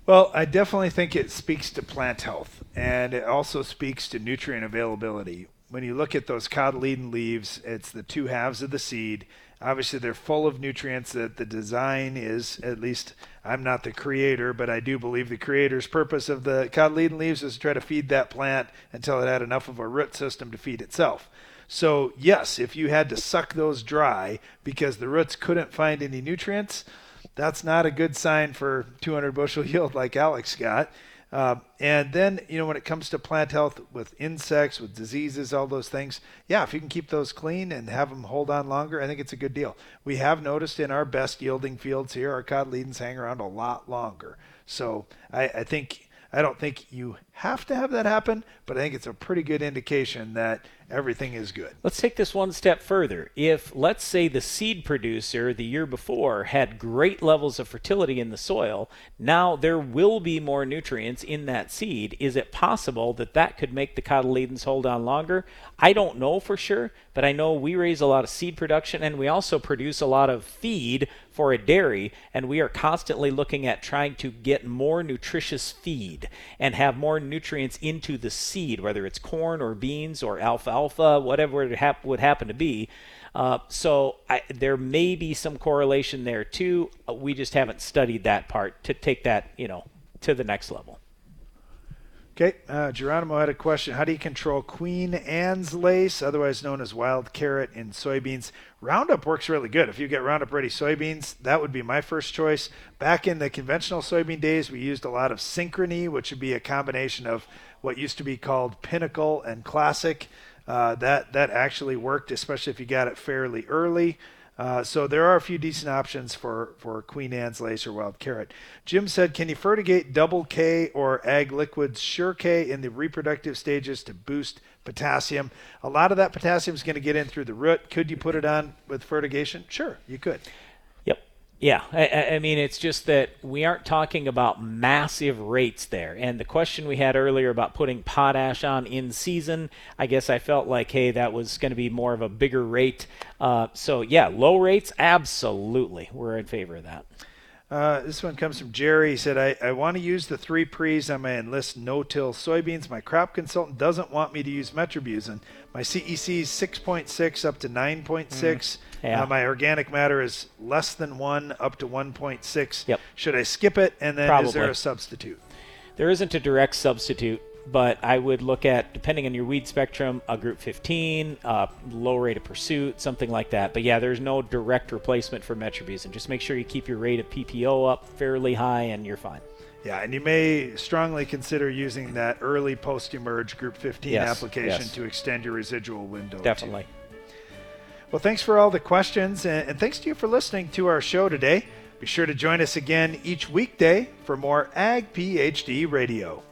Well, I definitely think it speaks to plant health, and it also speaks to nutrient availability. When you look at those cotyledon leaves, it's the two halves of the seed. Obviously, they're full of nutrients. That the design is, at least, I'm not the creator, but I do believe the creator's purpose of the cotyledon leaves is to try to feed that plant until it had enough of a root system to feed itself. So, yes, if you had to suck those dry because the roots couldn't find any nutrients, that's not a good sign for 200 bushel yield like Alex got. Uh, and then, you know, when it comes to plant health with insects, with diseases, all those things, yeah, if you can keep those clean and have them hold on longer, I think it's a good deal. We have noticed in our best yielding fields here, our cotyledons hang around a lot longer. So I, I think, I don't think you have to have that happen, but I think it's a pretty good indication that everything is good. Let's take this one step further. If, let's say, the seed producer the year before had great levels of fertility in the soil, now there will be more nutrients in that seed. Is it possible that that could make the cotyledons hold on longer? I don't know for sure, but I know we raise a lot of seed production and we also produce a lot of feed for a dairy, and we are constantly looking at trying to get more nutritious feed and have more nutrients into the seed, whether it's corn or beans or alfalfa, whatever it hap- would happen to be. Uh, so I, there may be some correlation there too. Uh, We just haven't studied that part to take that, you know, to the next level. Okay, uh, Geronimo had a question. How do you control Queen Anne's lace, otherwise known as wild carrot, in soybeans? Roundup works really good. If you get Roundup Ready soybeans, that would be my first choice. Back in the conventional soybean days, we used a lot of Synchrony, which would be a combination of what used to be called Pinnacle and Classic. Uh, that that actually worked, especially if you got it fairly early. Uh, so there are a few decent options for, for Queen Anne's lace or wild carrot. Jim said, can you fertigate double K or ag liquids sure K in the reproductive stages to boost potassium? A lot of that potassium is going to get in through the root. Could you put it on with fertigation? Sure, you could. Yeah, I- I, mean, it's just that we aren't talking about massive rates there. And the question we had earlier about putting potash on in season, I guess I felt like, hey, that was going to be more of a bigger rate. Uh, so, yeah, low rates, absolutely. We're in favor of that. Uh, this one comes from Jerry. He said, I, I want to use the three pre's on my enlist no-till soybeans. My crop consultant doesn't want me to use metribuzin. My CEC is 6.6 up to 9.6. Mm, yeah. Uh, my organic matter is less than 1 up to 1.6. Yep. Should I skip it? And then is there a substitute? There isn't a direct substitute, but I would look at, depending on your weed spectrum, a group 15, uh, low rate of pursuit, something like that. But yeah, there's no direct replacement for metribuzin. Just make sure you keep your rate of PPO up fairly high, and you're fine. Yeah, and you may strongly consider using that early post-emerge group 15 Yes, application yes. to extend your residual window. too. Well, thanks for all the questions, and thanks to you for listening to our show today. Be sure to join us again each weekday for more Ag PhD Radio.